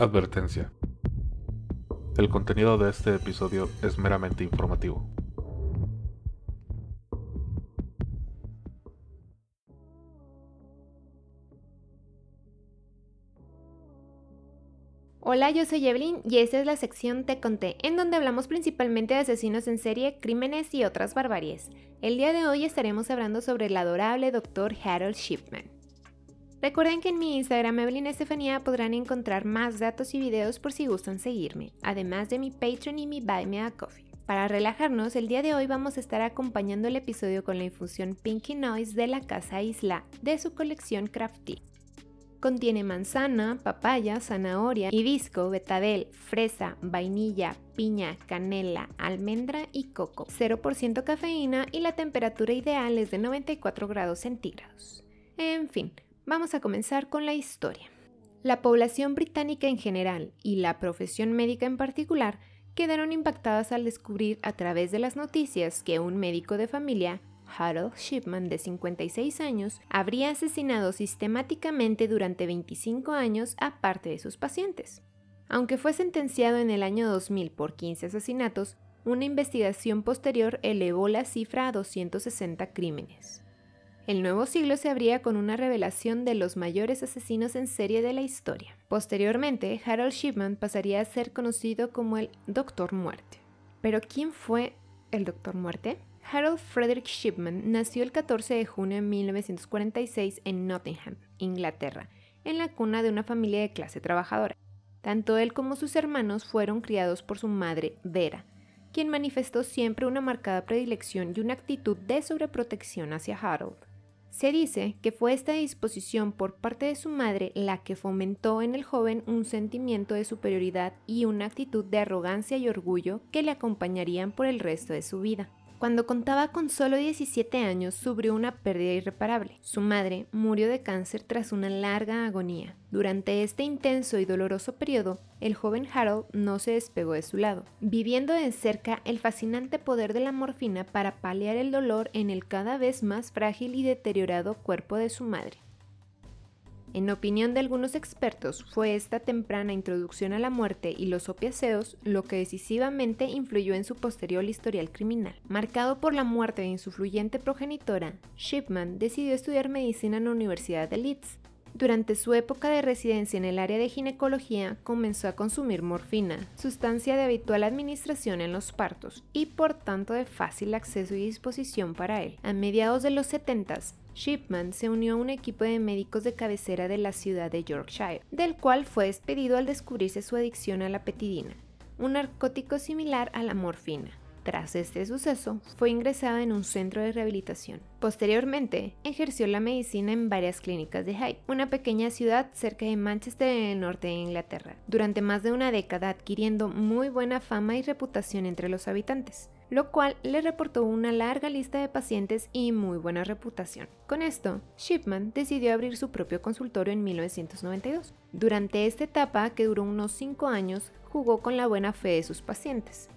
Advertencia. El contenido de este episodio es meramente informativo. Hola, yo soy Evelyn y esta es la sección Te Conté, en donde hablamos principalmente de asesinos en serie, crímenes y otras barbaries. El día de hoy estaremos hablando sobre el adorable Dr. Harold Shipman. Recuerden que en mi Instagram Evelyn Estefanía podrán encontrar más datos y videos por si gustan seguirme, además de mi Patreon y mi Buy Me a Coffee. Para relajarnos, el día de hoy vamos a estar acompañando el episodio con la infusión Pinky Noise de la Casa Isla, de su colección Crafty. Contiene manzana, papaya, zanahoria, hibisco, betabel, fresa, vainilla, piña, canela, almendra y coco. 0% cafeína y la temperatura ideal es de 94 grados centígrados. En fin, Vamos a comenzar con la historia. La población británica en general y la profesión médica en particular quedaron impactadas al descubrir a través de las noticias que un médico de familia, Harold Shipman, de 56 años, habría asesinado sistemáticamente durante 25 años a parte de sus pacientes. Aunque fue sentenciado en el año 2000 por 15 asesinatos, una investigación posterior elevó la cifra a 260 crímenes. El nuevo siglo se abría con una revelación de los mayores asesinos en serie de la historia. Posteriormente, Harold Shipman pasaría a ser conocido como el Doctor Muerte. Pero ¿quién fue el Doctor Muerte? Harold Frederick Shipman nació el 14 de junio de 1946 en Nottingham, Inglaterra, en la cuna de una familia de clase trabajadora. Tanto él como sus hermanos fueron criados por su madre, Vera, quien manifestó siempre una marcada predilección y una actitud de sobreprotección hacia Harold. Se dice que fue esta disposición por parte de su madre la que fomentó en el joven un sentimiento de superioridad y una actitud de arrogancia y orgullo que le acompañarían por el resto de su vida. Cuando contaba con solo 17 años, sufrió una pérdida irreparable. Su madre murió de cáncer tras una larga agonía. Durante este intenso y doloroso periodo, el joven Harold no se despegó de su lado, viviendo de cerca el fascinante poder de la morfina para paliar el dolor en el cada vez más frágil y deteriorado cuerpo de su madre. En opinión de algunos expertos, fue esta temprana introducción a la muerte y los opiáceos lo que decisivamente influyó en su posterior historial criminal. Marcado por la muerte de su fluyente progenitora, Shipman decidió estudiar medicina en la Universidad de Leeds. Durante su época de residencia en el área de ginecología, comenzó a consumir morfina, sustancia de habitual administración en los partos y por tanto de fácil acceso y disposición para él. A mediados de los 70 Shipman se unió a un equipo de médicos de cabecera de la ciudad de Yorkshire, del cual fue despedido al descubrirse su adicción a la petidina, un narcótico similar a la morfina. Tras este suceso, fue ingresado en un centro de rehabilitación. Posteriormente, ejerció la medicina en varias clínicas de Hyde, una pequeña ciudad cerca de Manchester en el norte de Inglaterra, durante más de una década adquiriendo muy buena fama y reputación entre los habitantes lo cual le reportó una larga lista de pacientes y muy buena reputación. Con esto, Shipman decidió abrir su propio consultorio en 1992. Durante esta etapa, que duró unos 5 años, jugó con la buena fe de sus pacientes,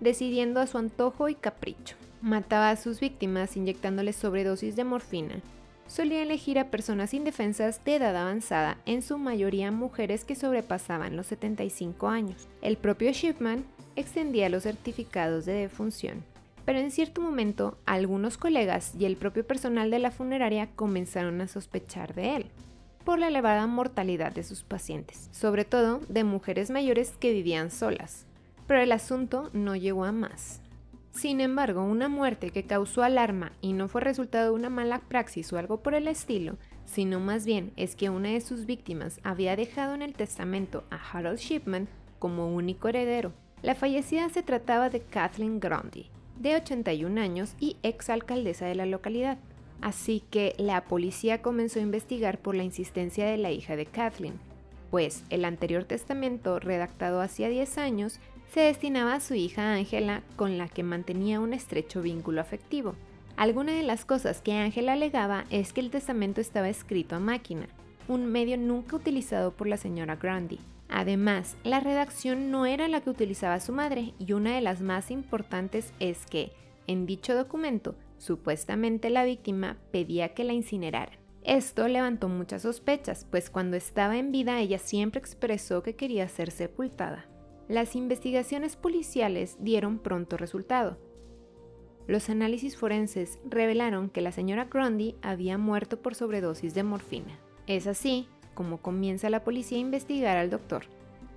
decidiendo a su antojo y capricho. Mataba a sus víctimas inyectándoles sobredosis de morfina. Solía elegir a personas indefensas de edad avanzada, en su mayoría mujeres que sobrepasaban los 75 años. El propio Shipman extendía los certificados de defunción. Pero en cierto momento, algunos colegas y el propio personal de la funeraria comenzaron a sospechar de él, por la elevada mortalidad de sus pacientes, sobre todo de mujeres mayores que vivían solas. Pero el asunto no llegó a más. Sin embargo, una muerte que causó alarma y no fue resultado de una mala praxis o algo por el estilo, sino más bien es que una de sus víctimas había dejado en el testamento a Harold Shipman como único heredero la fallecida se trataba de Kathleen Grundy, de 81 años y ex alcaldesa de la localidad. Así que la policía comenzó a investigar por la insistencia de la hija de Kathleen, pues el anterior testamento, redactado hacía 10 años, se destinaba a su hija Ángela, con la que mantenía un estrecho vínculo afectivo. Alguna de las cosas que Ángela alegaba es que el testamento estaba escrito a máquina, un medio nunca utilizado por la señora Grundy. Además, la redacción no era la que utilizaba su madre y una de las más importantes es que, en dicho documento, supuestamente la víctima pedía que la incineraran. Esto levantó muchas sospechas, pues cuando estaba en vida ella siempre expresó que quería ser sepultada. Las investigaciones policiales dieron pronto resultado. Los análisis forenses revelaron que la señora Grundy había muerto por sobredosis de morfina. Es así como comienza la policía a investigar al doctor.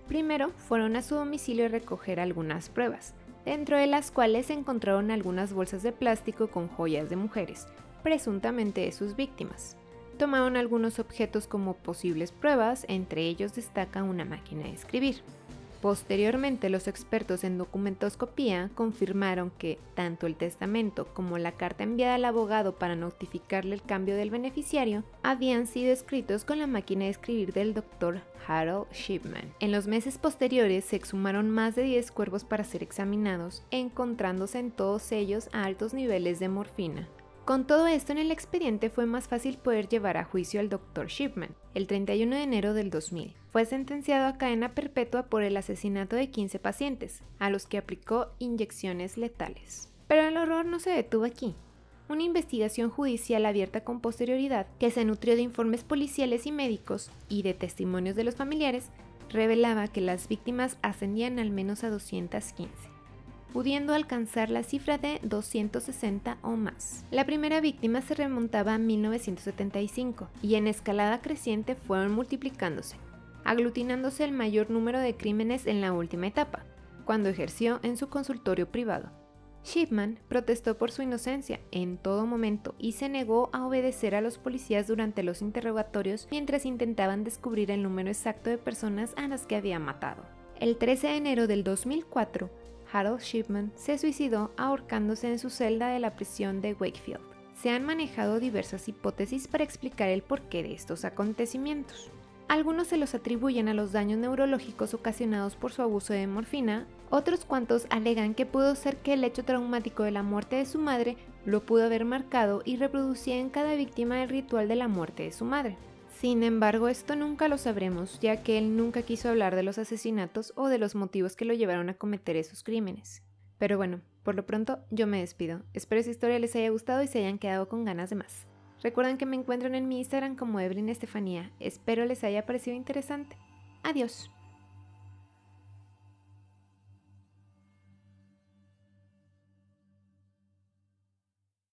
Primero fueron a su domicilio a recoger algunas pruebas, dentro de las cuales se encontraron algunas bolsas de plástico con joyas de mujeres, presuntamente de sus víctimas. Tomaron algunos objetos como posibles pruebas, entre ellos destaca una máquina de escribir. Posteriormente, los expertos en documentoscopía confirmaron que tanto el testamento como la carta enviada al abogado para notificarle el cambio del beneficiario habían sido escritos con la máquina de escribir del doctor Harold Shipman. En los meses posteriores se exhumaron más de 10 cuervos para ser examinados, encontrándose en todos ellos a altos niveles de morfina. Con todo esto en el expediente fue más fácil poder llevar a juicio al Dr. Shipman. El 31 de enero del 2000 fue sentenciado a cadena perpetua por el asesinato de 15 pacientes, a los que aplicó inyecciones letales. Pero el horror no se detuvo aquí. Una investigación judicial abierta con posterioridad, que se nutrió de informes policiales y médicos y de testimonios de los familiares, revelaba que las víctimas ascendían al menos a 215 pudiendo alcanzar la cifra de 260 o más. La primera víctima se remontaba a 1975 y en escalada creciente fueron multiplicándose, aglutinándose el mayor número de crímenes en la última etapa, cuando ejerció en su consultorio privado. Shipman protestó por su inocencia en todo momento y se negó a obedecer a los policías durante los interrogatorios mientras intentaban descubrir el número exacto de personas a las que había matado. El 13 de enero del 2004, Harold Shipman se suicidó ahorcándose en su celda de la prisión de Wakefield. Se han manejado diversas hipótesis para explicar el porqué de estos acontecimientos. Algunos se los atribuyen a los daños neurológicos ocasionados por su abuso de morfina, otros cuantos alegan que pudo ser que el hecho traumático de la muerte de su madre lo pudo haber marcado y reproducía en cada víctima el ritual de la muerte de su madre. Sin embargo, esto nunca lo sabremos, ya que él nunca quiso hablar de los asesinatos o de los motivos que lo llevaron a cometer esos crímenes. Pero bueno, por lo pronto yo me despido. Espero esta historia les haya gustado y se hayan quedado con ganas de más. Recuerden que me encuentran en mi Instagram como Evelyn Estefanía. Espero les haya parecido interesante. Adiós.